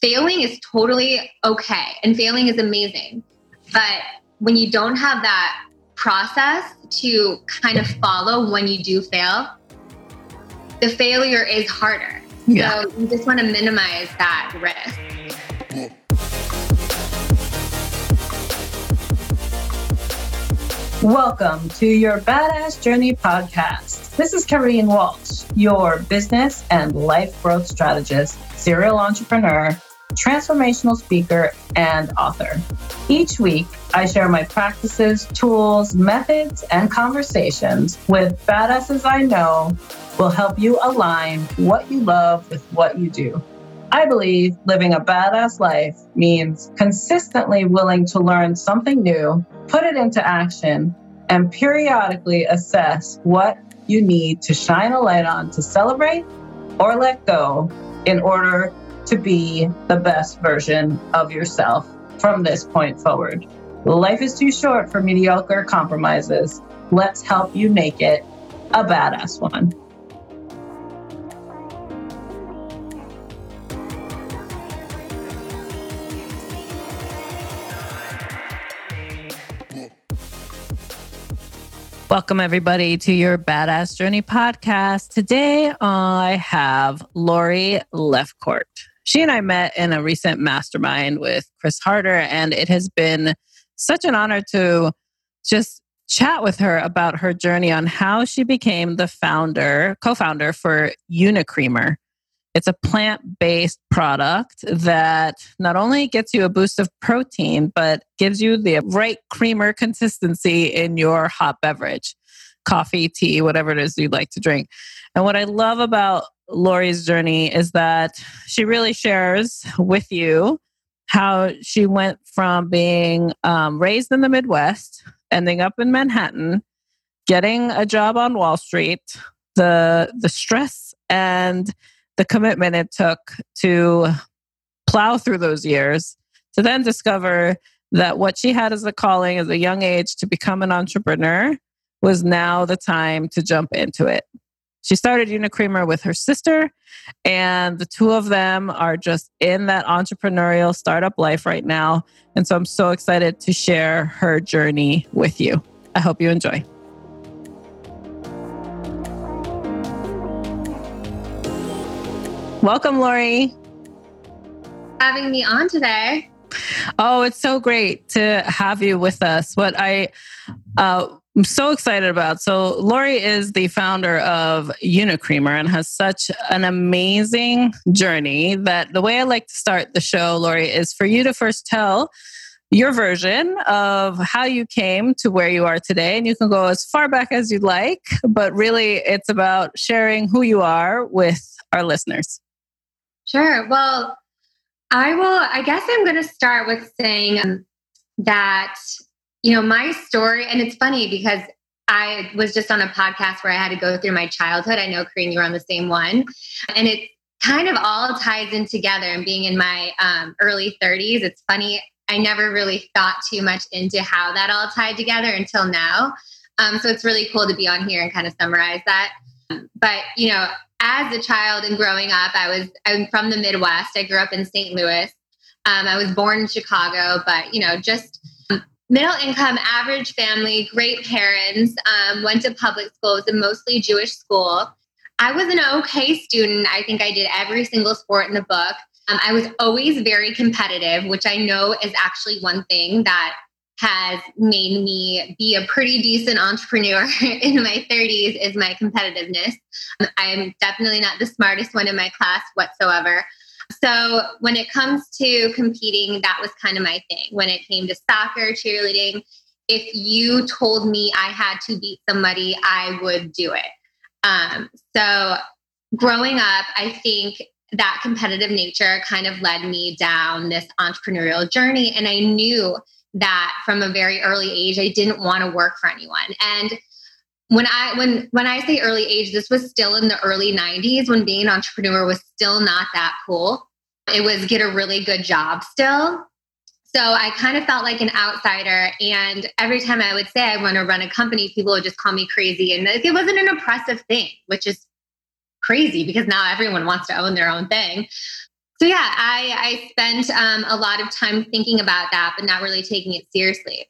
failing is totally okay and failing is amazing. But when you don't have that process to kind of follow when you do fail, the failure is harder. Yeah. So you just want to minimize that risk. Welcome to your Badass Journey podcast. This is Kareen Walsh, your business and life growth strategist, serial entrepreneur, transformational speaker, and author. Each week, I share my practices, tools, methods, and conversations with badasses I know will help you align what you love with what you do. I believe living a badass life means consistently willing to learn something new, put it into action, and periodically assess what you need to shine a light on to celebrate or let go in order to be the best version of yourself from this point forward. Life is too short for mediocre compromises. Let's help you make it a badass one. Welcome, everybody, to your Badass Journey podcast. Today, I have Lori Lefcourt. She and I met in a recent mastermind with Chris Harder, and it has been such an honor to just chat with her about her journey on how she became the founder, co founder for Unicreamer. It's a plant based product that not only gets you a boost of protein, but gives you the right creamer consistency in your hot beverage coffee, tea, whatever it is you'd like to drink. And what I love about Lori's journey is that she really shares with you how she went from being um, raised in the Midwest, ending up in Manhattan, getting a job on Wall Street, the the stress and the commitment it took to plow through those years to then discover that what she had as a calling as a young age to become an entrepreneur was now the time to jump into it. She started Unicreamer with her sister, and the two of them are just in that entrepreneurial startup life right now. And so I'm so excited to share her journey with you. I hope you enjoy. Welcome, Lori. Having me on today. Oh, it's so great to have you with us. What I uh, I'm so excited about. So, Lori is the founder of Unicreamer and has such an amazing journey that the way I like to start the show, Lori, is for you to first tell your version of how you came to where you are today. And you can go as far back as you'd like, but really it's about sharing who you are with our listeners. Sure. Well, I will, I guess I'm going to start with saying um, that, you know, my story, and it's funny because I was just on a podcast where I had to go through my childhood. I know, Kareen, you were on the same one. And it kind of all ties in together. And being in my um, early 30s, it's funny. I never really thought too much into how that all tied together until now. Um, so it's really cool to be on here and kind of summarize that. But, you know, as a child and growing up, I was I'm from the Midwest. I grew up in St. Louis. Um, I was born in Chicago, but you know, just middle income, average family, great parents. Um, went to public school. It was a mostly Jewish school. I was an okay student. I think I did every single sport in the book. Um, I was always very competitive, which I know is actually one thing that has made me be a pretty decent entrepreneur in my 30s is my competitiveness. I'm definitely not the smartest one in my class whatsoever. So when it comes to competing, that was kind of my thing. When it came to soccer, cheerleading, if you told me I had to beat somebody, I would do it. Um, so growing up, I think that competitive nature kind of led me down this entrepreneurial journey. And I knew that from a very early age I didn't want to work for anyone. And when I when when I say early age, this was still in the early 90s when being an entrepreneur was still not that cool. It was get a really good job still. So I kind of felt like an outsider. And every time I would say I want to run a company, people would just call me crazy. And it wasn't an oppressive thing, which is crazy because now everyone wants to own their own thing. So yeah, I, I spent um, a lot of time thinking about that, but not really taking it seriously.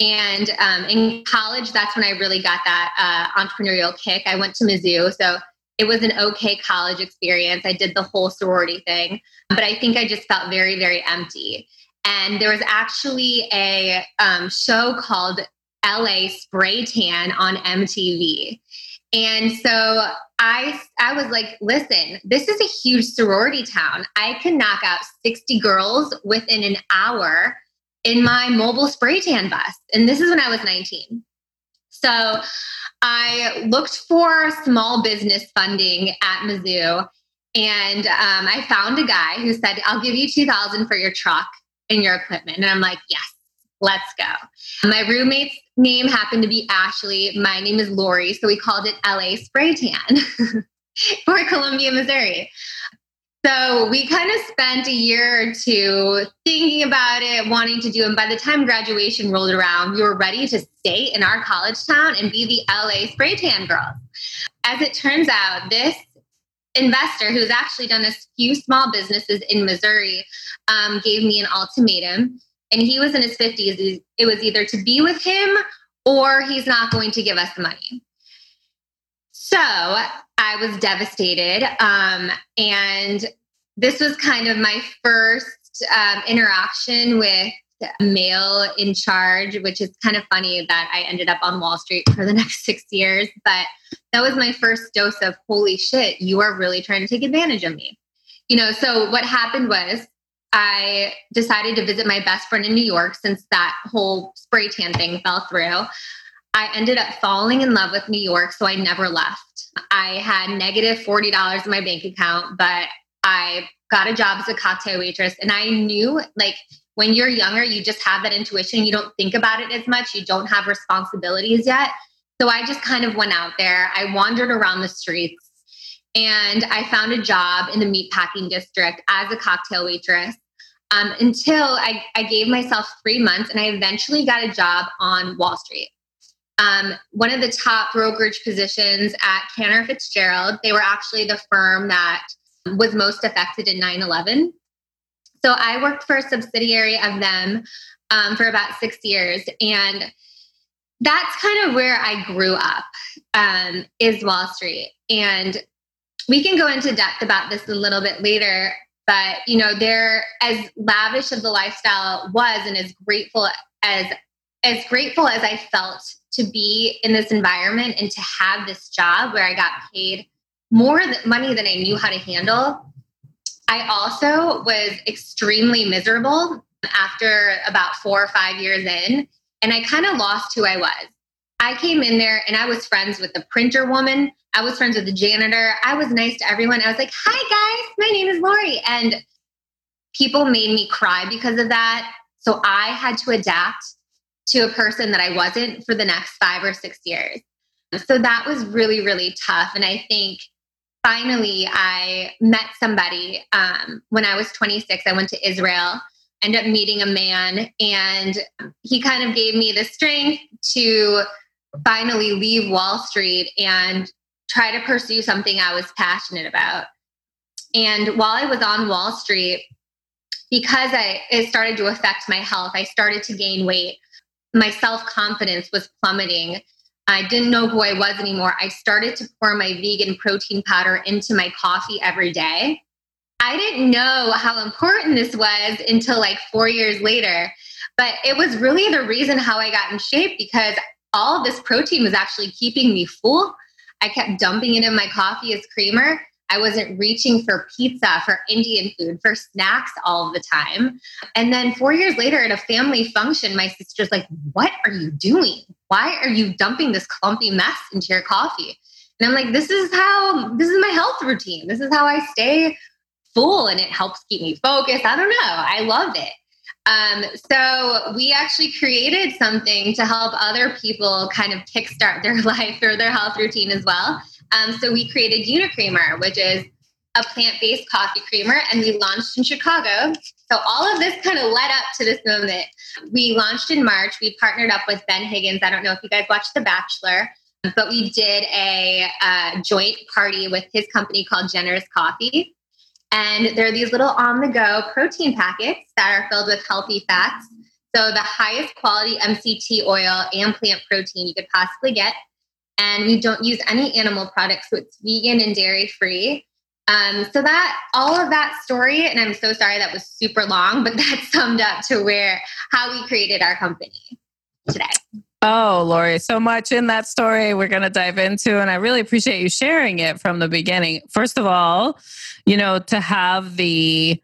And um, in college, that's when I really got that uh, entrepreneurial kick. I went to Mizzou, so it was an okay college experience. I did the whole sorority thing, but I think I just felt very, very empty. And there was actually a um, show called LA Spray Tan on MTV. And so I I was like, listen, this is a huge sorority town. I can knock out 60 girls within an hour in my mobile spray tan bus. And this is when I was 19. So I looked for small business funding at Mizzou. And um, I found a guy who said, I'll give you 2000 for your truck and your equipment. And I'm like, yes, let's go. My roommate's name happened to be Ashley. My name is Lori. So we called it LA Spray Tan for Columbia, Missouri. So we kind of spent a year or two thinking about it, wanting to do. And by the time graduation rolled around, we were ready to stay in our college town and be the LA spray tan girls. As it turns out, this investor who's actually done a few small businesses in Missouri um, gave me an ultimatum. And he was in his 50s. It was either to be with him or he's not going to give us the money. So I was devastated. Um, and this was kind of my first um, interaction with a male in charge, which is kind of funny that I ended up on Wall Street for the next six years. But that was my first dose of holy shit, you are really trying to take advantage of me. You know, so what happened was I decided to visit my best friend in New York since that whole spray tan thing fell through. I ended up falling in love with New York, so I never left. I had negative $40 in my bank account, but I got a job as a cocktail waitress. And I knew, like, when you're younger, you just have that intuition. You don't think about it as much, you don't have responsibilities yet. So I just kind of went out there. I wandered around the streets and I found a job in the meatpacking district as a cocktail waitress um, until I, I gave myself three months and I eventually got a job on Wall Street um, one of the top brokerage positions at Cantor Fitzgerald. They were actually the firm that was most affected in 9 11. So I worked for a subsidiary of them um, for about six years. And that's kind of where I grew up, um, is Wall Street. And we can go into depth about this a little bit later. But, you know, they're as lavish of the lifestyle was and as grateful as as grateful as I felt to be in this environment and to have this job where I got paid more money than I knew how to handle. I also was extremely miserable after about four or five years in, and I kind of lost who I was. I came in there and I was friends with the printer woman. I was friends with the janitor. I was nice to everyone. I was like, hi guys, my name is Lori. And people made me cry because of that. So I had to adapt to a person that I wasn't for the next five or six years. So that was really, really tough. And I think finally I met somebody um, when I was 26. I went to Israel, ended up meeting a man, and he kind of gave me the strength to finally leave Wall Street and try to pursue something I was passionate about. And while I was on Wall Street, because I it started to affect my health, I started to gain weight my self confidence was plummeting. I didn't know who I was anymore. I started to pour my vegan protein powder into my coffee every day. I didn't know how important this was until like four years later. But it was really the reason how I got in shape because all this protein was actually keeping me full. I kept dumping it in my coffee as creamer. I wasn't reaching for pizza, for Indian food, for snacks all the time. And then four years later at a family function, my sister's like, What are you doing? Why are you dumping this clumpy mess into your coffee? And I'm like, This is how, this is my health routine. This is how I stay full and it helps keep me focused. I don't know. I love it. Um, so we actually created something to help other people kind of kickstart their life or their health routine as well. Um, so we created Unicreamer, which is a plant-based coffee creamer, and we launched in Chicago. So all of this kind of led up to this moment. We launched in March. We partnered up with Ben Higgins. I don't know if you guys watched The Bachelor, but we did a, a joint party with his company called Generous Coffee. And they're these little on the go protein packets that are filled with healthy fats. So, the highest quality MCT oil and plant protein you could possibly get. And we don't use any animal products, so it's vegan and dairy free. Um, so that all of that story, and I'm so sorry that was super long, but that summed up to where how we created our company today. Oh, Lori, so much in that story we're going to dive into. And I really appreciate you sharing it from the beginning. First of all, you know, to have the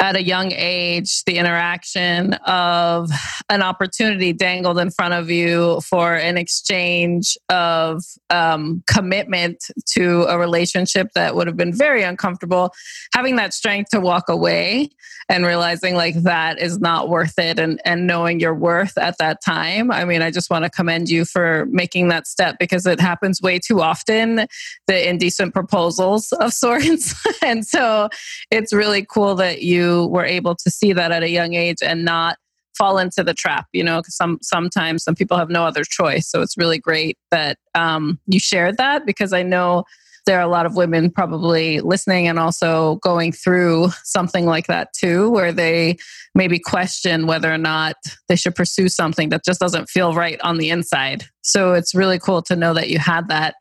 at a young age the interaction of an opportunity dangled in front of you for an exchange of um, commitment to a relationship that would have been very uncomfortable having that strength to walk away and realizing like that is not worth it and, and knowing your worth at that time i mean i just want to commend you for making that step because it happens way too often the indecent proposals of sorts. And so it's really cool that you were able to see that at a young age and not fall into the trap you know because some sometimes some people have no other choice. So it's really great that um, you shared that because i know there are a lot of women probably listening and also going through something like that too where they maybe question whether or not they should pursue something that just doesn't feel right on the inside so it's really cool to know that you had that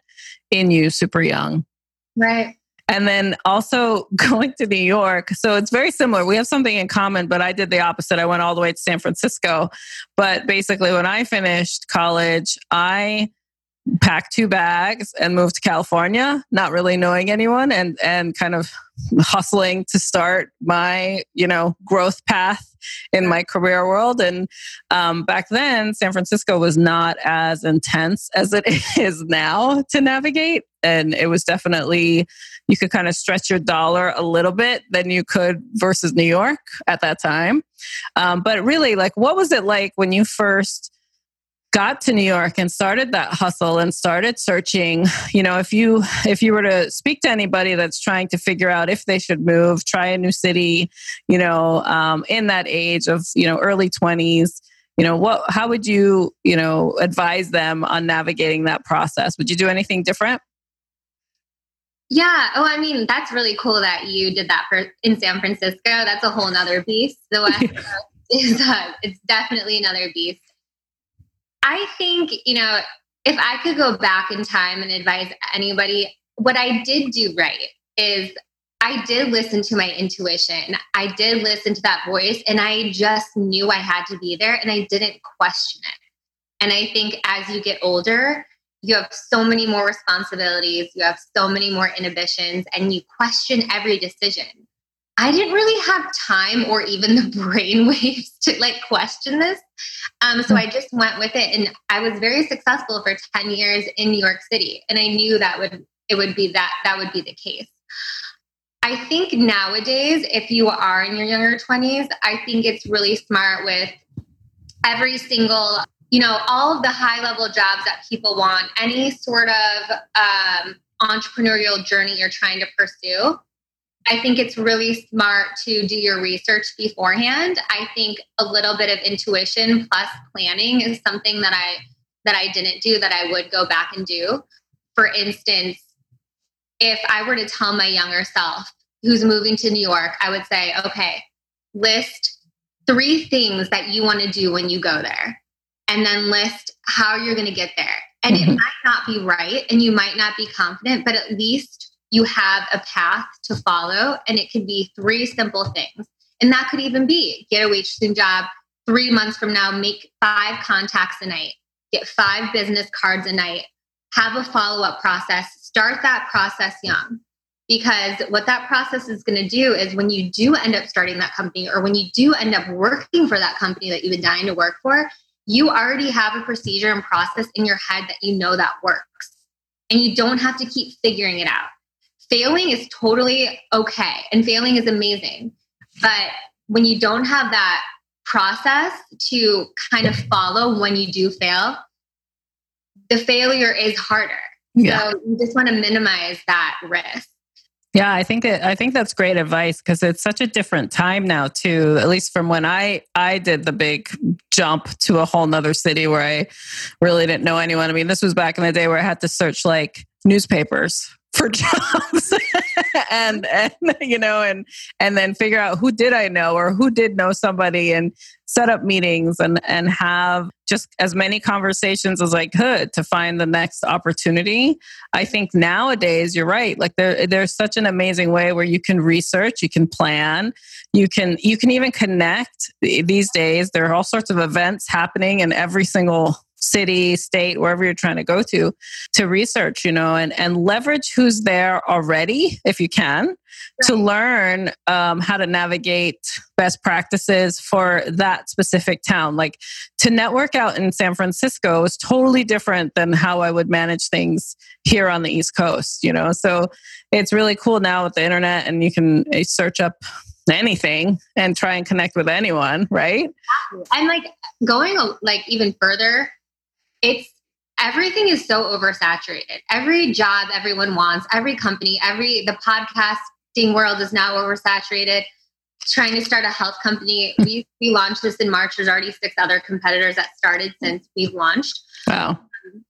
in you super young right and then also going to New York. So it's very similar. We have something in common, but I did the opposite. I went all the way to San Francisco. But basically, when I finished college, I packed two bags and moved to California, not really knowing anyone and and kind of hustling to start my, you know, growth path in my career world. And um, back then, San Francisco was not as intense as it is now to navigate. And it was definitely, you could kind of stretch your dollar a little bit than you could versus New York at that time. Um, but really, like, what was it like when you first? Got to New York and started that hustle and started searching, you know, if you if you were to speak to anybody that's trying to figure out if they should move, try a new city, you know, um, in that age of you know early twenties, you know, what how would you you know advise them on navigating that process? Would you do anything different? Yeah. Oh, I mean, that's really cool that you did that for in San Francisco. That's a whole nother beast. The West Coast is uh, it's definitely another beast. I think, you know, if I could go back in time and advise anybody, what I did do right is I did listen to my intuition. I did listen to that voice and I just knew I had to be there and I didn't question it. And I think as you get older, you have so many more responsibilities, you have so many more inhibitions, and you question every decision. I didn't really have time or even the brain waves to like question this. Um, so I just went with it and I was very successful for 10 years in New York City. And I knew that would it would be that that would be the case. I think nowadays, if you are in your younger 20s, I think it's really smart with every single, you know, all of the high level jobs that people want, any sort of um, entrepreneurial journey you're trying to pursue I think it's really smart to do your research beforehand. I think a little bit of intuition plus planning is something that I that I didn't do that I would go back and do. For instance, if I were to tell my younger self who's moving to New York, I would say, okay, list three things that you want to do when you go there, and then list how you're going to get there. And mm-hmm. it might not be right, and you might not be confident, but at least you have a path to follow, and it could be three simple things. And that could even be get a waitressing job three months from now, make five contacts a night, get five business cards a night, have a follow up process, start that process young. Because what that process is going to do is when you do end up starting that company or when you do end up working for that company that you've been dying to work for, you already have a procedure and process in your head that you know that works. And you don't have to keep figuring it out failing is totally okay and failing is amazing. But when you don't have that process to kind of follow when you do fail, the failure is harder. Yeah. So you just want to minimize that risk. Yeah, I think that I think that's great advice because it's such a different time now too. At least from when I I did the big jump to a whole nother city where I really didn't know anyone. I mean, this was back in the day where I had to search like newspapers for jobs. and and you know and and then figure out who did I know or who did know somebody and set up meetings and and have just as many conversations as I could to find the next opportunity. I think nowadays you're right. Like there there's such an amazing way where you can research, you can plan, you can you can even connect these days. There are all sorts of events happening in every single city, state, wherever you're trying to go to, to research, you know, and, and leverage who's there already, if you can, right. to learn um, how to navigate best practices for that specific town. Like to network out in San Francisco is totally different than how I would manage things here on the East Coast, you know? So it's really cool now with the internet and you can uh, search up anything and try and connect with anyone, right? And like going like even further, it's everything is so oversaturated. Every job everyone wants, every company, every the podcasting world is now oversaturated. Trying to start a health company, we we launched this in March. There's already six other competitors that started since we've launched. Wow. Um,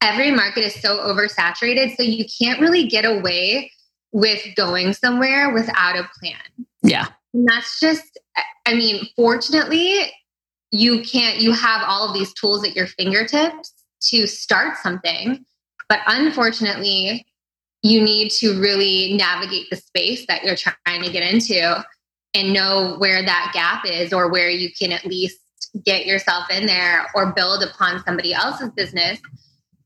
every market is so oversaturated, so you can't really get away with going somewhere without a plan. Yeah. And that's just, I mean, fortunately, you can't you have all of these tools at your fingertips to start something but unfortunately you need to really navigate the space that you're trying to get into and know where that gap is or where you can at least get yourself in there or build upon somebody else's business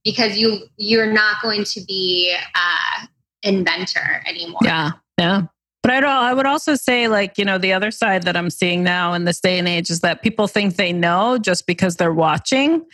because you you're not going to be uh inventor anymore. Yeah yeah but I'd, I would also say, like, you know, the other side that I'm seeing now in this day and age is that people think they know just because they're watching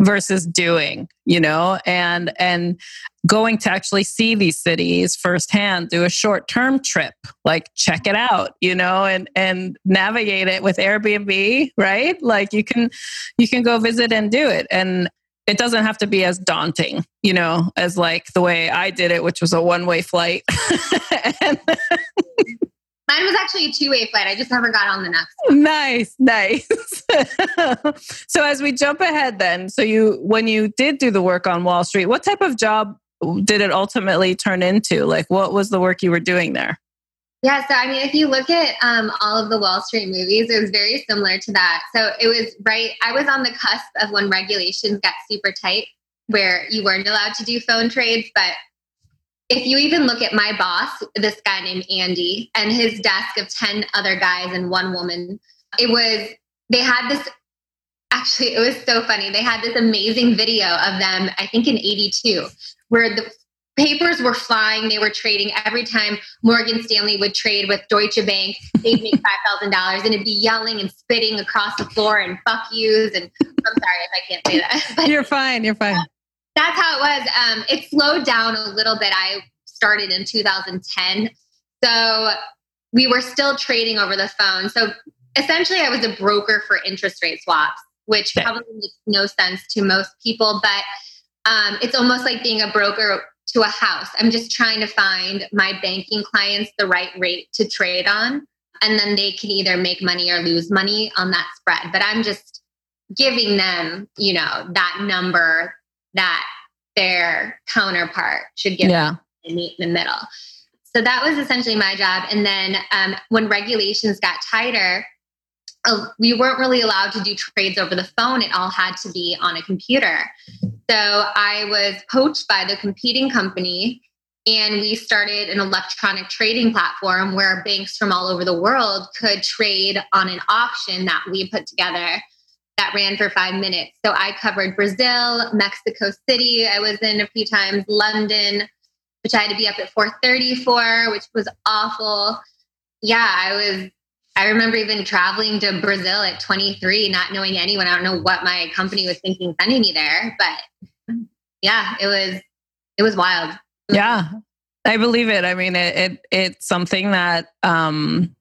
versus doing, you know, and, and going to actually see these cities firsthand, do a short term trip, like check it out, you know, and, and navigate it with Airbnb, right? Like you can, you can go visit and do it. And it doesn't have to be as daunting, you know, as like the way I did it, which was a one way flight. and, Mine was actually a two way flight. I just never got on the next. One. Nice, nice. so as we jump ahead, then, so you when you did do the work on Wall Street, what type of job did it ultimately turn into? Like, what was the work you were doing there? Yeah, so I mean, if you look at um, all of the Wall Street movies, it was very similar to that. So it was right, I was on the cusp of when regulations got super tight, where you weren't allowed to do phone trades. But if you even look at my boss, this guy named Andy, and his desk of 10 other guys and one woman, it was, they had this actually it was so funny they had this amazing video of them i think in 82 where the papers were flying. They were trading every time Morgan Stanley would trade with Deutsche Bank. They'd make five thousand dollars, and it'd be yelling and spitting across the floor and fuck yous. And I'm sorry if I can't say that. But you're fine. You're fine. That's how it was. Um, it slowed down a little bit. I started in 2010, so we were still trading over the phone. So essentially, I was a broker for interest rate swaps, which probably makes no sense to most people, but. Um, it's almost like being a broker to a house. I'm just trying to find my banking clients the right rate to trade on. And then they can either make money or lose money on that spread. But I'm just giving them, you know, that number that their counterpart should give yeah. and meet in the middle. So that was essentially my job. And then um, when regulations got tighter, uh, we weren't really allowed to do trades over the phone. It all had to be on a computer. So I was poached by the competing company and we started an electronic trading platform where banks from all over the world could trade on an auction that we put together that ran for five minutes. So I covered Brazil, Mexico City. I was in a few times, London, which I had to be up at 4:30 for, which was awful. Yeah, I was I remember even traveling to Brazil at 23, not knowing anyone. I don't know what my company was thinking sending me there, but yeah, it was it was wild. Yeah, I believe it. I mean, it, it it's something that um,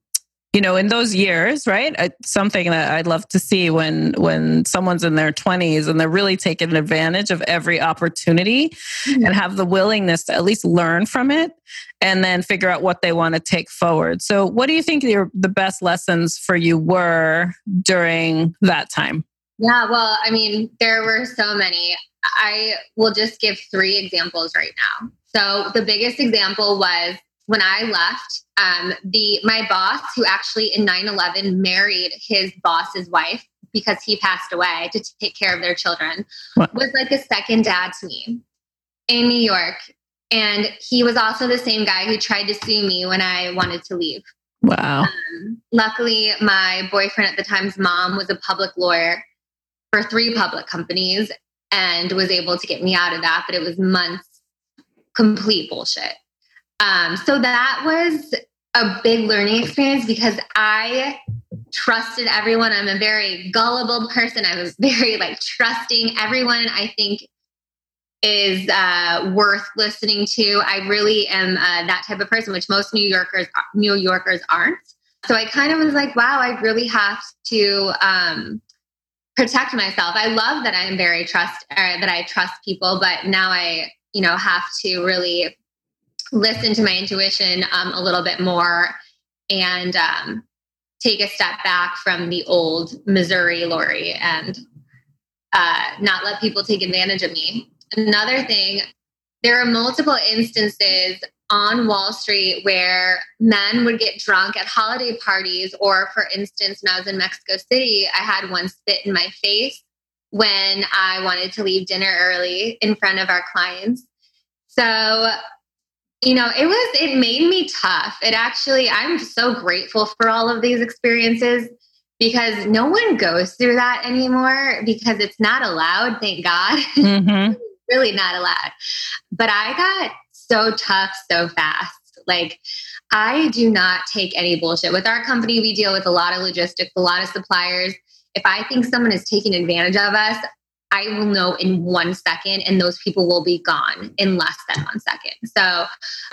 you know in those years right? It's something that i'd love to see when when someone's in their 20s and they're really taking advantage of every opportunity mm-hmm. and have the willingness to at least learn from it and then figure out what they want to take forward. So what do you think your, the best lessons for you were during that time? Yeah well i mean there were so many. I will just give three examples right now. So the biggest example was when I left, um, the my boss, who actually in 9-11 married his boss's wife because he passed away to take care of their children, was like a second dad to me in New York. And he was also the same guy who tried to sue me when I wanted to leave. Wow. Um, luckily, my boyfriend at the time's mom was a public lawyer for three public companies and was able to get me out of that, but it was months complete bullshit. Um, so that was a big learning experience because I trusted everyone. I'm a very gullible person. I was very like trusting everyone. I think is uh, worth listening to. I really am uh, that type of person, which most New Yorkers New Yorkers aren't. So I kind of was like, wow, I really have to um, protect myself. I love that I'm very trust uh, that I trust people, but now I you know have to really listen to my intuition um, a little bit more and um, take a step back from the old Missouri Lori and uh, not let people take advantage of me. Another thing, there are multiple instances on Wall Street where men would get drunk at holiday parties, or for instance, when I was in Mexico City, I had one spit in my face when I wanted to leave dinner early in front of our clients. So, you know, it was, it made me tough. It actually, I'm so grateful for all of these experiences because no one goes through that anymore because it's not allowed, thank God. Mm-hmm. really not allowed. But I got so tough so fast. Like, I do not take any bullshit. With our company, we deal with a lot of logistics, a lot of suppliers. If I think someone is taking advantage of us, I will know in one second and those people will be gone in less than one second. So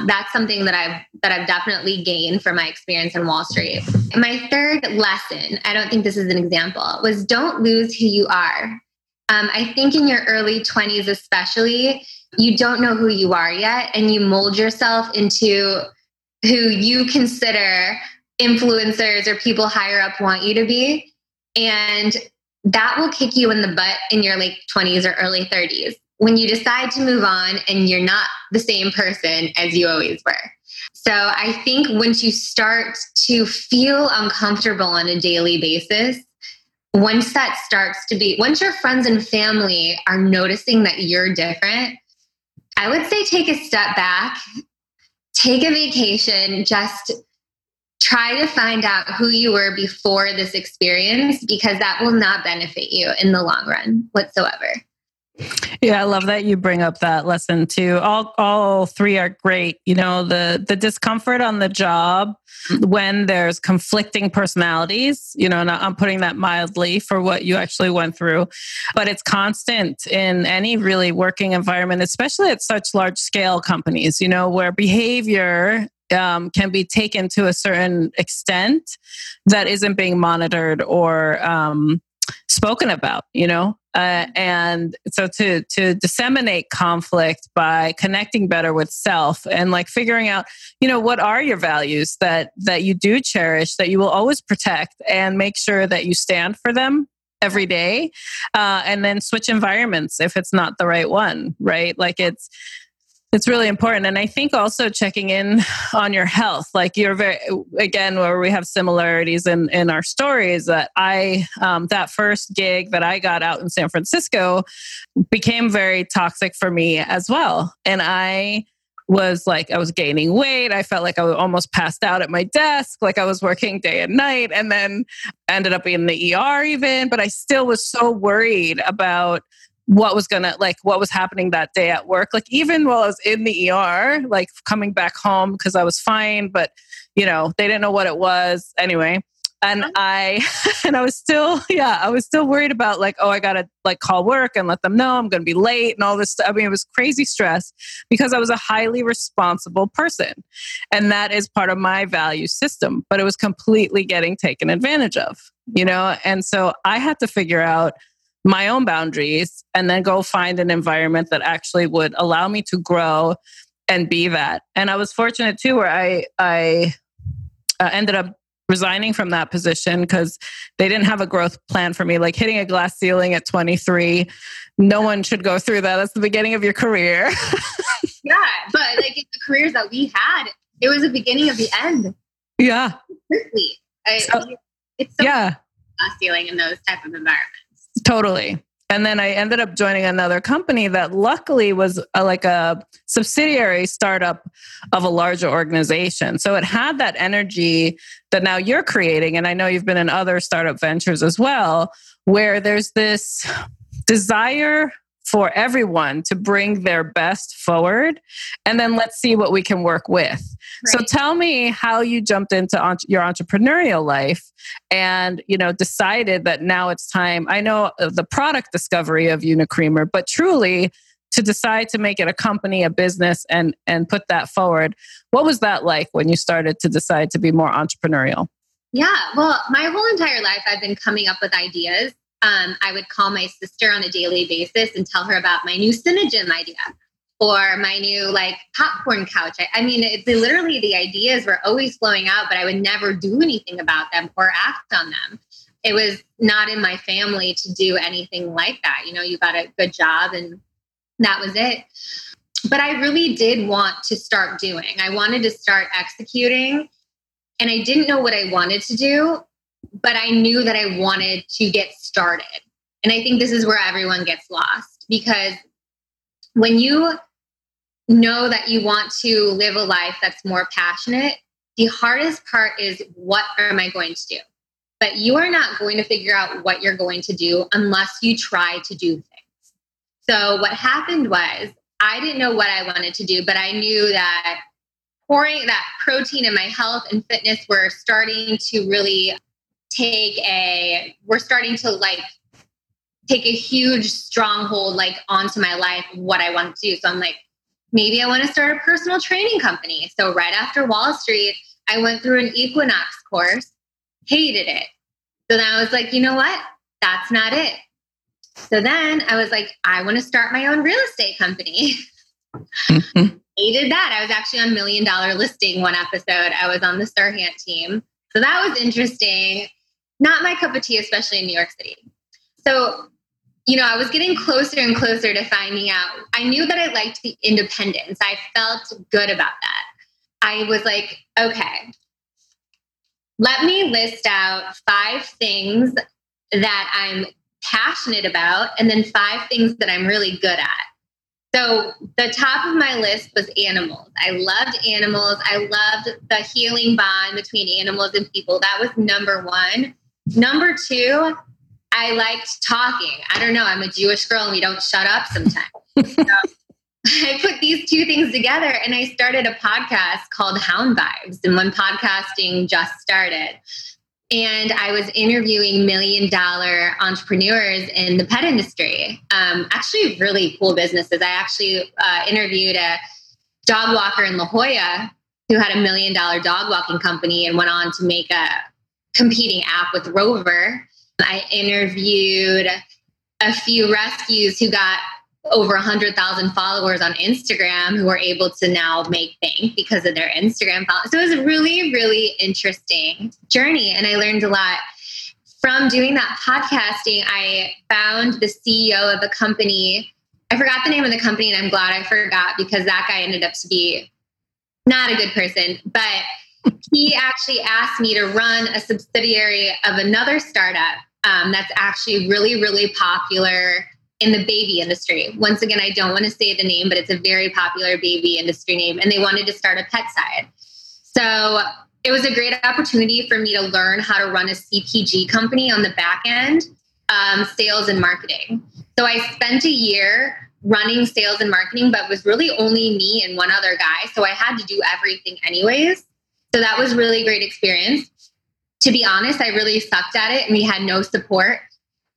that's something that I've that I've definitely gained from my experience in Wall Street. My third lesson, I don't think this is an example, was don't lose who you are. Um, I think in your early 20s, especially, you don't know who you are yet, and you mold yourself into who you consider influencers or people higher up want you to be. And that will kick you in the butt in your late 20s or early 30s when you decide to move on and you're not the same person as you always were. So I think once you start to feel uncomfortable on a daily basis, once that starts to be, once your friends and family are noticing that you're different, I would say take a step back, take a vacation, just try to find out who you were before this experience because that will not benefit you in the long run whatsoever. Yeah, I love that you bring up that lesson too. All all three are great. You know, the the discomfort on the job when there's conflicting personalities, you know, and I'm putting that mildly for what you actually went through, but it's constant in any really working environment, especially at such large scale companies, you know, where behavior um, can be taken to a certain extent that isn't being monitored or um, spoken about you know uh, and so to to disseminate conflict by connecting better with self and like figuring out you know what are your values that that you do cherish that you will always protect and make sure that you stand for them every day uh, and then switch environments if it's not the right one right? Like it's it's really important and i think also checking in on your health like you're very again where we have similarities in in our stories that i um, that first gig that i got out in san francisco became very toxic for me as well and i was like I was gaining weight. I felt like I almost passed out at my desk, like I was working day and night, and then ended up in the ER even. But I still was so worried about what was gonna like what was happening that day at work. Like even while i was in the er like coming back home because i was fine but you know they didn't know what it was. Anyway and i and i was still yeah i was still worried about like oh i gotta like call work and let them know i'm gonna be late and all this stuff. I mean it was crazy stress because i was a highly responsible person and that is part of my value system but it was completely getting taken advantage of you know? And so i had to figure out my own boundaries and then go find an environment that actually would allow me to grow and be that. And I was fortunate too, where I I uh, ended up resigning from that position because they didn't have a growth plan for me. Like hitting a glass ceiling at 23, no one should go through that. That's the beginning of your career. yeah, but like the careers that we had, it was the beginning of the end. Yeah. Quickly. I, so, it's so yeah. feeling in those type of environments. Totally. And then I ended up joining another company that luckily was a, like a subsidiary startup of a larger organization. So it had that energy that now you're creating. And I know you've been in other startup ventures as well, where there's this desire for everyone to bring their best forward and then let's see what we can work with right. so tell me how you jumped into your entrepreneurial life and you know decided that now it's time i know the product discovery of unicreamer but truly to decide to make it a company a business and and put that forward what was that like when you started to decide to be more entrepreneurial yeah well my whole entire life i've been coming up with ideas um, I would call my sister on a daily basis and tell her about my new Synergym idea or my new like popcorn couch. I, I mean, it's literally the ideas were always flowing out, but I would never do anything about them or act on them. It was not in my family to do anything like that. You know, you got a good job and that was it. But I really did want to start doing. I wanted to start executing and I didn't know what I wanted to do but I knew that I wanted to get started. And I think this is where everyone gets lost because when you know that you want to live a life that's more passionate, the hardest part is what am I going to do? But you are not going to figure out what you're going to do unless you try to do things. So what happened was I didn't know what I wanted to do, but I knew that pouring that protein in my health and fitness were starting to really take a we're starting to like take a huge stronghold like onto my life what i want to do. So i'm like maybe i want to start a personal training company. So right after wall street i went through an equinox course hated it. So then i was like you know what? That's not it. So then i was like i want to start my own real estate company. Mm-hmm. hated that. I was actually on million dollar listing one episode. I was on the Serhant team. So that was interesting not my cup of tea, especially in New York City. So, you know, I was getting closer and closer to finding out. I knew that I liked the independence. I felt good about that. I was like, okay, let me list out five things that I'm passionate about and then five things that I'm really good at. So the top of my list was animals. I loved animals. I loved the healing bond between animals and people. That was number one. Number two, I liked talking. I don't know. I'm a Jewish girl and we don't shut up sometimes. so I put these two things together and I started a podcast called Hound Vibes. And when podcasting just started, and I was interviewing million dollar entrepreneurs in the pet industry. Um, actually, really cool businesses. I actually uh, interviewed a dog walker in La Jolla who had a million dollar dog walking company and went on to make a competing app with Rover. I interviewed a few rescues who got over 100,000 followers on Instagram who were able to now make bank because of their Instagram followers. So it was a really, really interesting journey. And I learned a lot. From doing that podcasting, I found the CEO of a company. I forgot the name of the company, and I'm glad I forgot because that guy ended up to be not a good person. But he actually asked me to run a subsidiary of another startup um, that's actually really, really popular in the baby industry. Once again, I don't want to say the name, but it's a very popular baby industry name, and they wanted to start a pet side. So it was a great opportunity for me to learn how to run a CPG company on the back end, um, sales and marketing. So I spent a year running sales and marketing, but was really only me and one other guy. So I had to do everything anyways. So that was really great experience. To be honest, I really sucked at it and we had no support,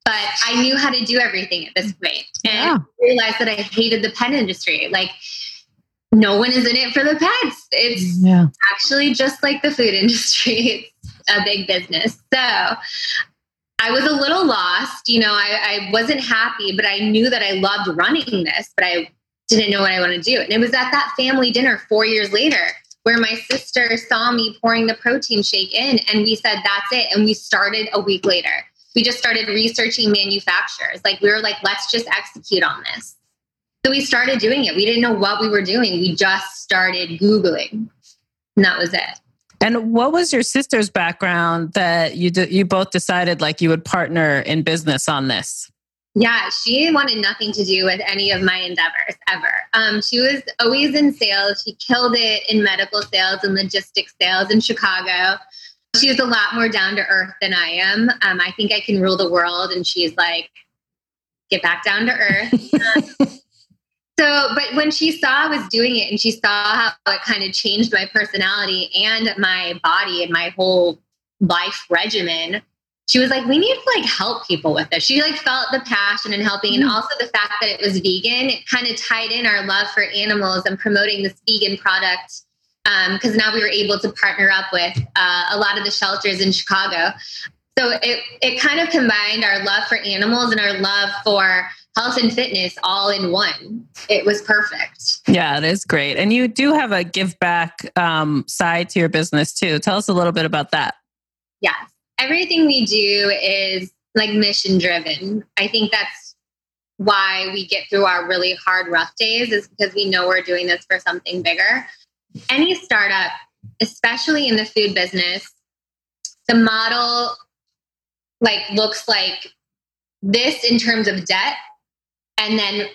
but I knew how to do everything at this point and yeah. realized that I hated the pet industry. Like no one is in it for the pets. It's yeah. actually just like the food industry. It's a big business. So I was a little lost. You know, I, I wasn't happy, but I knew that I loved running this, but I didn't know what I wanted to do. And it was at that family dinner four years later where my sister saw me pouring the protein shake in and we said, that's it. And we started a week later. We just started researching manufacturers. Like we were like, let's just execute on this. So we started doing it. We didn't know what we were doing. We just started Googling. And that was it. And what was your sister's background that you d- you both decided like you would partner in business on this? Yeah, she wanted nothing to do with any of my endeavors ever. Um, she was always in sales. She killed it in medical sales and logistics sales in Chicago. She was a lot more down to earth than I am. Um, I think I can rule the world, and she's like, get back down to earth. Um, so, but when she saw I was doing it and she saw how it kind of changed my personality and my body and my whole life regimen, she was like, we need to like help people with this. She like felt the passion in helping and mm. also the fact that it was vegan, it kind of tied in our love for animals and promoting this vegan product. Because um, now we were able to partner up with uh, a lot of the shelters in Chicago. So it, it kind of combined our love for animals and our love for health and fitness all in one. It was perfect. Yeah, it is great. And you do have a give back um, side to your business too. Tell us a little bit about that. Yes. Everything we do is like mission driven. I think that's why we get through our really hard, rough days, is because we know we're doing this for something bigger. Any startup, especially in the food business, the model like looks like this in terms of debt and then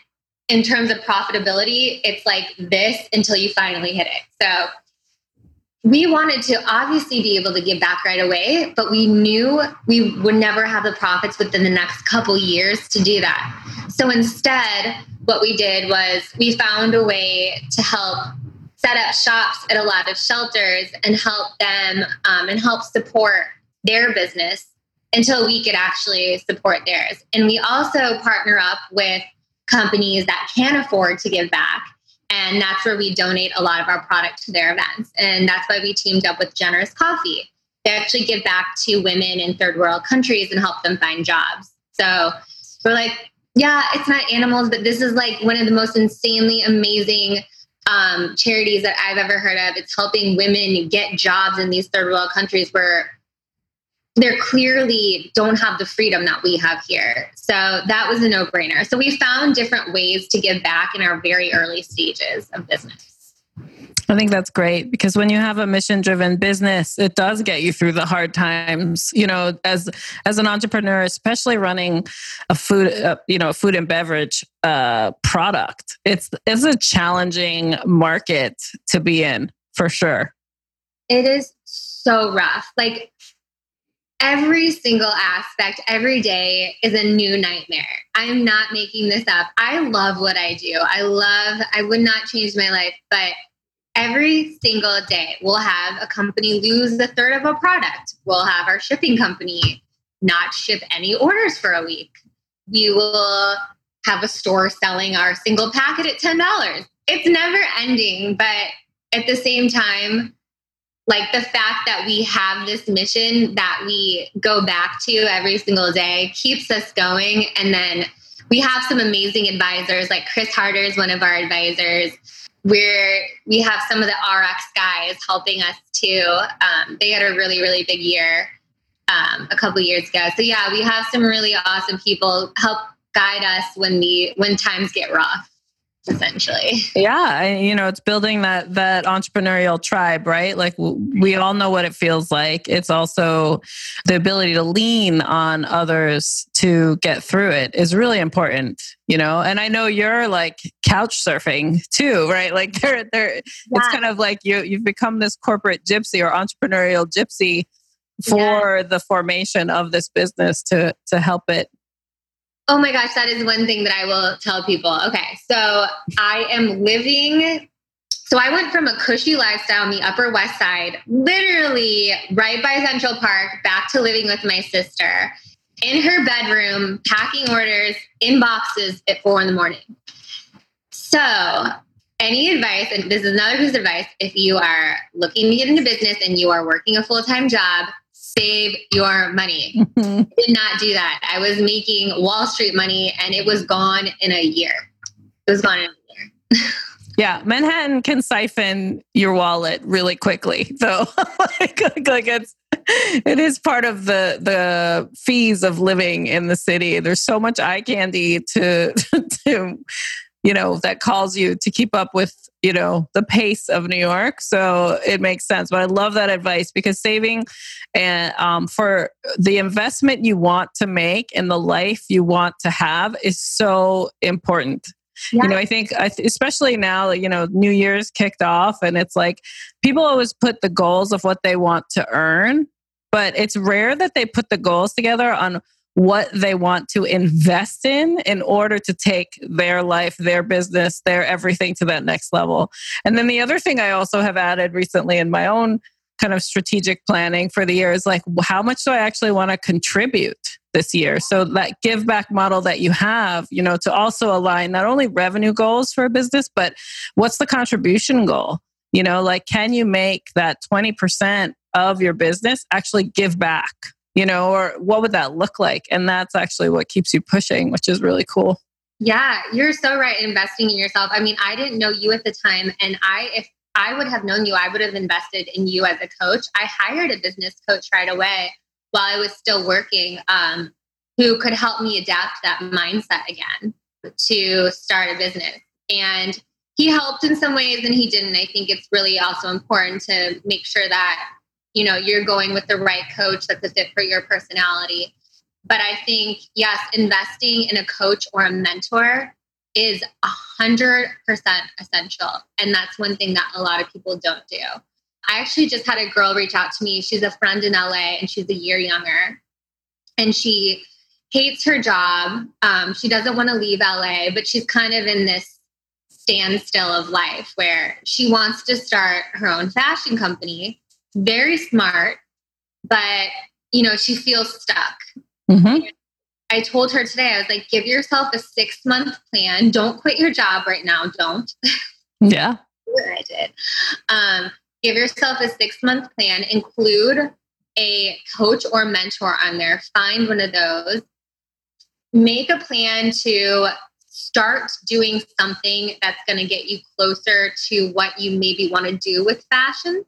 in terms of profitability, it's like this until you finally hit it. So we wanted to obviously be able to give back right away, but we knew we would never have the profits within the next couple years to do that. So instead, what we did was we found a way to help set up shops at a lot of shelters and help them um, and help support their business until we could actually support theirs. And we also partner up with companies that can afford to give back. And that's where we donate a lot of our product to their events. And that's why we teamed up with Generous Coffee. They actually give back to women in third world countries and help them find jobs. So we're like, yeah, it's not animals, but this is like one of the most insanely amazing um, charities that I've ever heard of. It's helping women get jobs in these third world countries where they're clearly don't have the freedom that we have here. So that was a no brainer. So we found different ways to give back in our very early stages of business. I think that's great because when you have a mission driven business, it does get you through the hard times. You know, as as an entrepreneur, especially running a food, uh, you know, food and beverage uh, product, it's it's a challenging market to be in for sure. It is so rough. Like every single aspect every day is a new nightmare. I'm not making this up. I love what I do. I love, I would not change my life, but every single day we'll have a company lose a third of a product. We'll have our shipping company not ship any orders for a week. We will have a store selling our single packet at $10. It's never ending, but at the same time, like the fact that we have this mission that we go back to every single day keeps us going. And then we have some amazing advisors. Like chris harder is one of our advisors. Where we have some of the rx guys helping us too. Um, they had a really really big year um, a couple years ago. So yeah we have some really awesome people help guide us when the when times get rough essentially. Yeah you know it's building that that entrepreneurial tribe right? Like we all know what it feels like. It's also the ability to lean on others to get through it is really important you know? And i know you're like couch surfing too right? Like they're they're yeah. it's kind of like you you've become this corporate gypsy or entrepreneurial gypsy for yeah. the formation of this business to to help it Oh my gosh, that is one thing that I will tell people. Okay, so I am living. So I went from a cushy lifestyle on the Upper West Side, literally right by Central Park, back to living with my sister in her bedroom, packing orders in boxes at four in the morning. So, any advice, and this is another piece of advice, if you are looking to get into business and you are working a full time job, save your money. Mm-hmm. Did not do that. I was making Wall Street money and it was gone in a year. It was gone in a year. yeah, Manhattan can siphon your wallet really quickly, though. like, like it's it is part of the the fees of living in the city. There's so much eye candy to to you know, that calls you to keep up with, you know, the pace of New York. So it makes sense. But I love that advice because saving and um, for the investment you want to make in the life you want to have is so important. Yeah. You know, I think, especially now, you know, New Year's kicked off and it's like people always put the goals of what they want to earn, but it's rare that they put the goals together on what they want to invest in in order to take their life, their business, their everything to that next level. And then the other thing I also have added recently in my own kind of strategic planning for the year is like, how much do I actually want to contribute this year? So that give back model that you have, you know, to also align not only revenue goals for a business, but what's the contribution goal? You know, like, can you make that 20% of your business actually give back? You know, or what would that look like? And that's actually what keeps you pushing, which is really cool. Yeah, you're so right. Investing in yourself. I mean, I didn't know you at the time, and I, if I would have known you, I would have invested in you as a coach. I hired a business coach right away while I was still working, um, who could help me adapt that mindset again to start a business. And he helped in some ways, and he didn't. I think it's really also important to make sure that you know you're going with the right coach that's a fit for your personality. But i think yes investing in a coach or a mentor is a hundred percent essential. And that's one thing that a lot of people don't do. I actually just had a girl reach out to me. She's a friend in la and she's a year younger. And she hates her job. Um, she doesn't want to leave la but she's kind of in this standstill of life where she wants to start her own fashion company very smart, but you know, she feels stuck. Mm-hmm. I told her today, I was like, give yourself a six month plan. Don't quit your job right now. Don't. Yeah. I did. Um, give yourself a six month plan, include a coach or mentor on there. Find one of those. Make a plan to start doing something that's going to get you closer to what you maybe want to do with fashion.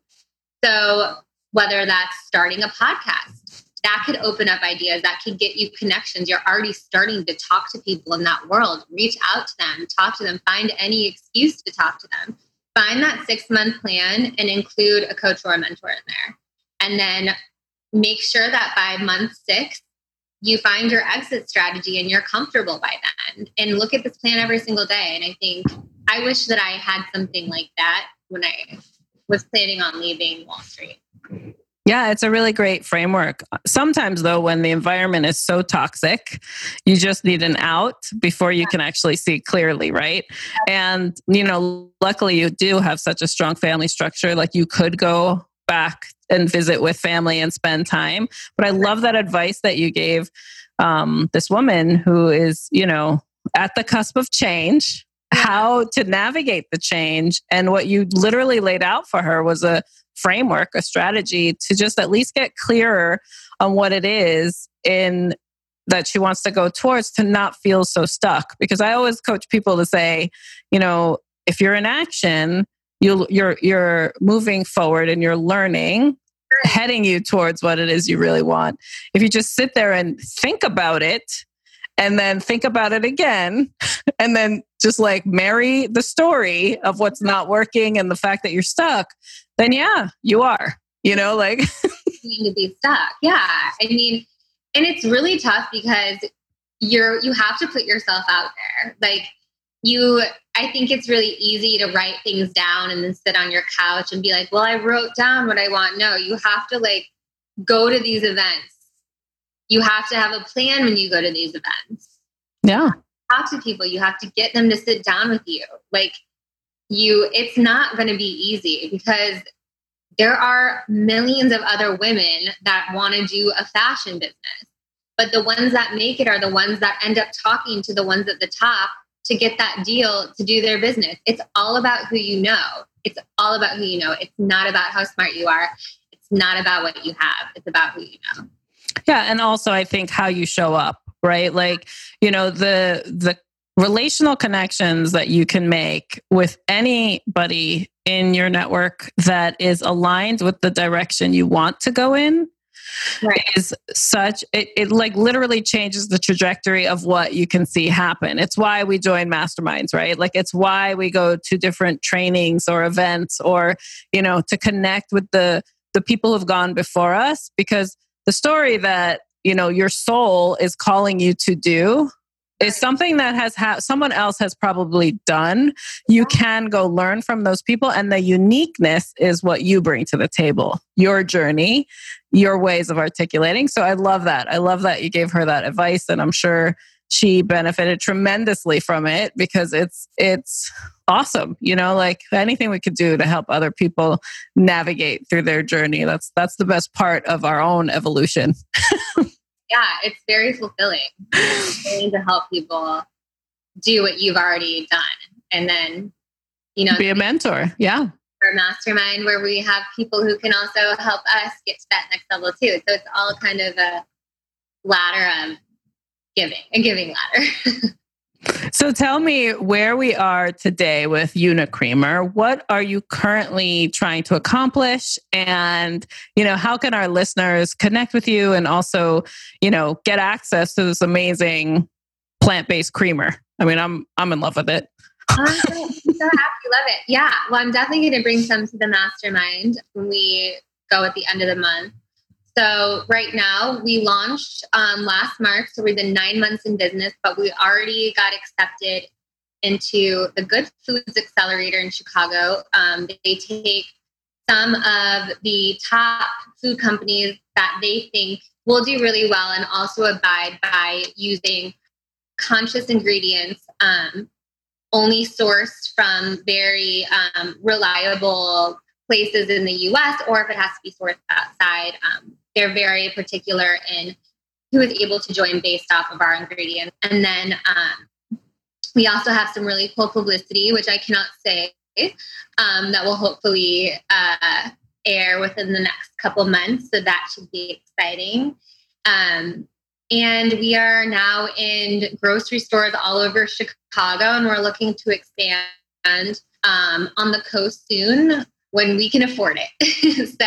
So, whether that's starting a podcast, that could open up ideas, that could get you connections. You're already starting to talk to people in that world. Reach out to them, talk to them, find any excuse to talk to them. Find that six month plan and include a coach or a mentor in there. And then make sure that by month six, you find your exit strategy and you're comfortable by then. And look at this plan every single day. And I think I wish that I had something like that when I was planning on leaving Wall Street. Yeah, it's a really great framework. Sometimes, though, when the environment is so toxic, you just need an out before you can actually see clearly, right? And, you know, luckily you do have such a strong family structure. Like you could go back and visit with family and spend time. But I love that advice that you gave um, this woman who is, you know, at the cusp of change how to navigate the change. And what you literally laid out for her was a framework, a strategy to just at least get clearer on what it is in that she wants to go towards to not feel so stuck. Because I always coach people to say, you know, if you're in action, you you're you're moving forward and you're learning heading you towards what it is you really want. If you just sit there and think about it, and then think about it again and then just like marry the story of what's not working and the fact that you're stuck then yeah you are you know like you need to be stuck. Yeah. I mean and it's really tough because you're you have to put yourself out there. Like you i think it's really easy to write things down and then sit on your couch and be like well i wrote down what i want. No you have to like go to these events you have to have a plan when you go to these events. Yeah. Talk to people. You have to get them to sit down with you. Like you, it's not going to be easy because there are millions of other women that want to do a fashion business. But the ones that make it are the ones that end up talking to the ones at the top to get that deal to do their business. It's all about who you know. It's all about who you know. It's not about how smart you are. It's not about what you have. It's about who you know. Yeah, and also I think how you show up, right? Like, you know, the the relational connections that you can make with anybody in your network that is aligned with the direction you want to go in right. is such it, it like literally changes the trajectory of what you can see happen. It's why we join masterminds, right? Like it's why we go to different trainings or events or, you know, to connect with the the people who've gone before us because the story that, you know, your soul is calling you to do is something that has ha- someone else has probably done. You can go learn from those people, and the uniqueness is what you bring to the table. Your journey, your ways of articulating. So I love that. I love that you gave her that advice, and I'm sure she benefited tremendously from it because it's it's awesome you know like anything we could do to help other people navigate through their journey that's that's the best part of our own evolution yeah, it's very fulfilling to help people do what you've already done. And then, you know, be a mentor. Yeah. Our mastermind where we have people who can also help us get to that next level too. So it's all kind of a ladder of giving, a giving ladder. So tell me where we are today with Unicreamer. What are you currently trying to accomplish? And, you know, how can our listeners connect with you and also, you know, get access to this amazing plant-based creamer? I mean, I'm I'm in love with it. I'm so, so happy, love it. Yeah. Well, I'm definitely going to bring some to the mastermind when we go at the end of the month. So right now we launched um, last March, so we've been nine months in business, but we already got accepted into the Good Foods Accelerator in Chicago. Um, they take some of the top food companies that they think will do really well and also abide by using conscious ingredients um, only sourced from very um, reliable places in the US or if it has to be sourced outside um, they're very particular in who is able to join based off of our ingredients. And then um, we also have some really cool publicity, which I cannot say, um, that will hopefully uh, air within the next couple months. So that should be exciting. Um, and we are now in grocery stores all over Chicago, and we're looking to expand um, on the coast soon when we can afford it. so,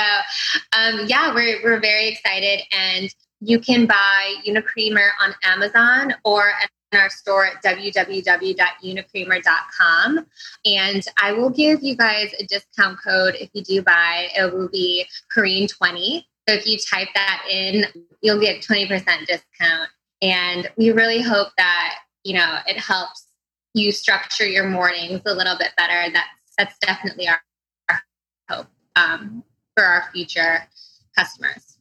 um, yeah, we're, we're very excited. And you can buy Unicreamer on Amazon or at our store at www.unicreamer.com. And I will give you guys a discount code if you do buy. It will be Kareen20. So if you type that in, you'll get 20% discount. And we really hope that, you know, it helps you structure your mornings a little bit better. That's that's definitely our um, for our future customers.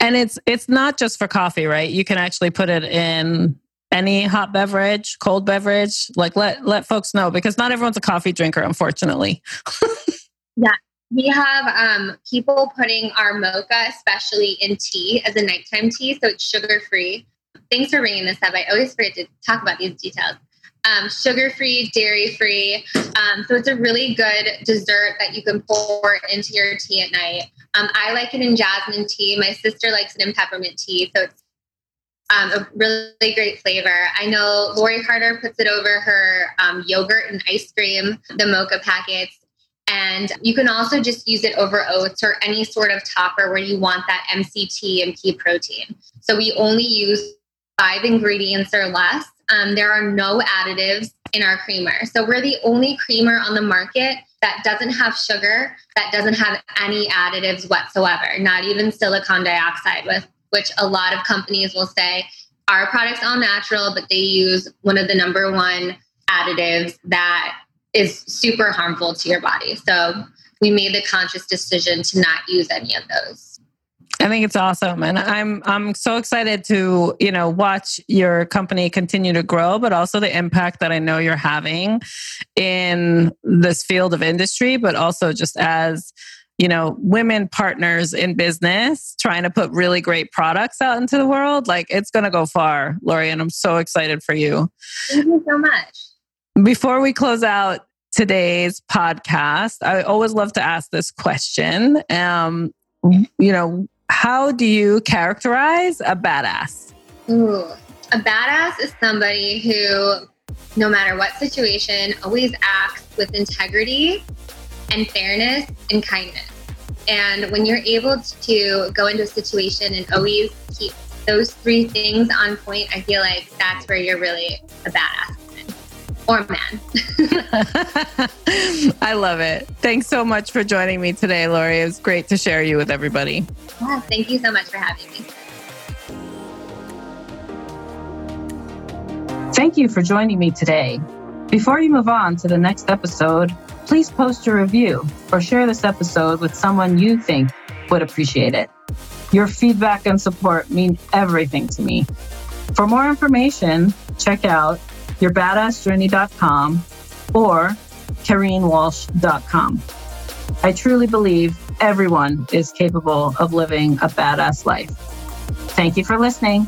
And it's it's not just for coffee, right? You can actually put it in any hot beverage, cold beverage. Like let let folks know because not everyone's a coffee drinker, unfortunately. yeah, we have um, people putting our mocha, especially in tea, as a nighttime tea, so it's sugar free. Thanks for bringing this up. I always forget to talk about these details um, sugar free, dairy free. Um, so it's a really good dessert that you can pour into your tea at night. Um, I like it in jasmine tea. My sister likes it in peppermint tea. So it's um, a really great flavor. I know Lori Harder puts it over her um, yogurt and ice cream, the mocha packets. And you can also just use it over oats or any sort of topper where you want that MCT and pea protein. So we only use five ingredients or less um, there are no additives in our creamer. So we're the only creamer on the market that doesn't have sugar, that doesn't have any additives whatsoever, not even silicon dioxide, with which a lot of companies will say our product's all natural, but they use one of the number one additives that is super harmful to your body. So we made the conscious decision to not use any of those. I think it's awesome, and I'm I'm so excited to you know watch your company continue to grow, but also the impact that I know you're having in this field of industry, but also just as you know women partners in business trying to put really great products out into the world. Like it's going to go far, Lori, and I'm so excited for you. Thank you so much. Before we close out today's podcast, I always love to ask this question. Um, you know, how do you characterize a badass? Ooh, a badass is somebody who, no matter what situation, always acts with integrity and fairness and kindness. And when you're able to go into a situation and always keep those three things on point, I feel like that's where you're really a badass or man. I love it. Thanks so much for joining me today, Lori. It was great to share you with everybody. Yeah, thank you so much for having me. Thank you for joining me today. Before you move on to the next episode, please post a review or share this episode with someone you think would appreciate it. Your feedback and support mean everything to me. For more information, check out yourbadassjourney.com or KareenWalsh.com. I truly believe everyone is capable of living a badass life. Thank you for listening.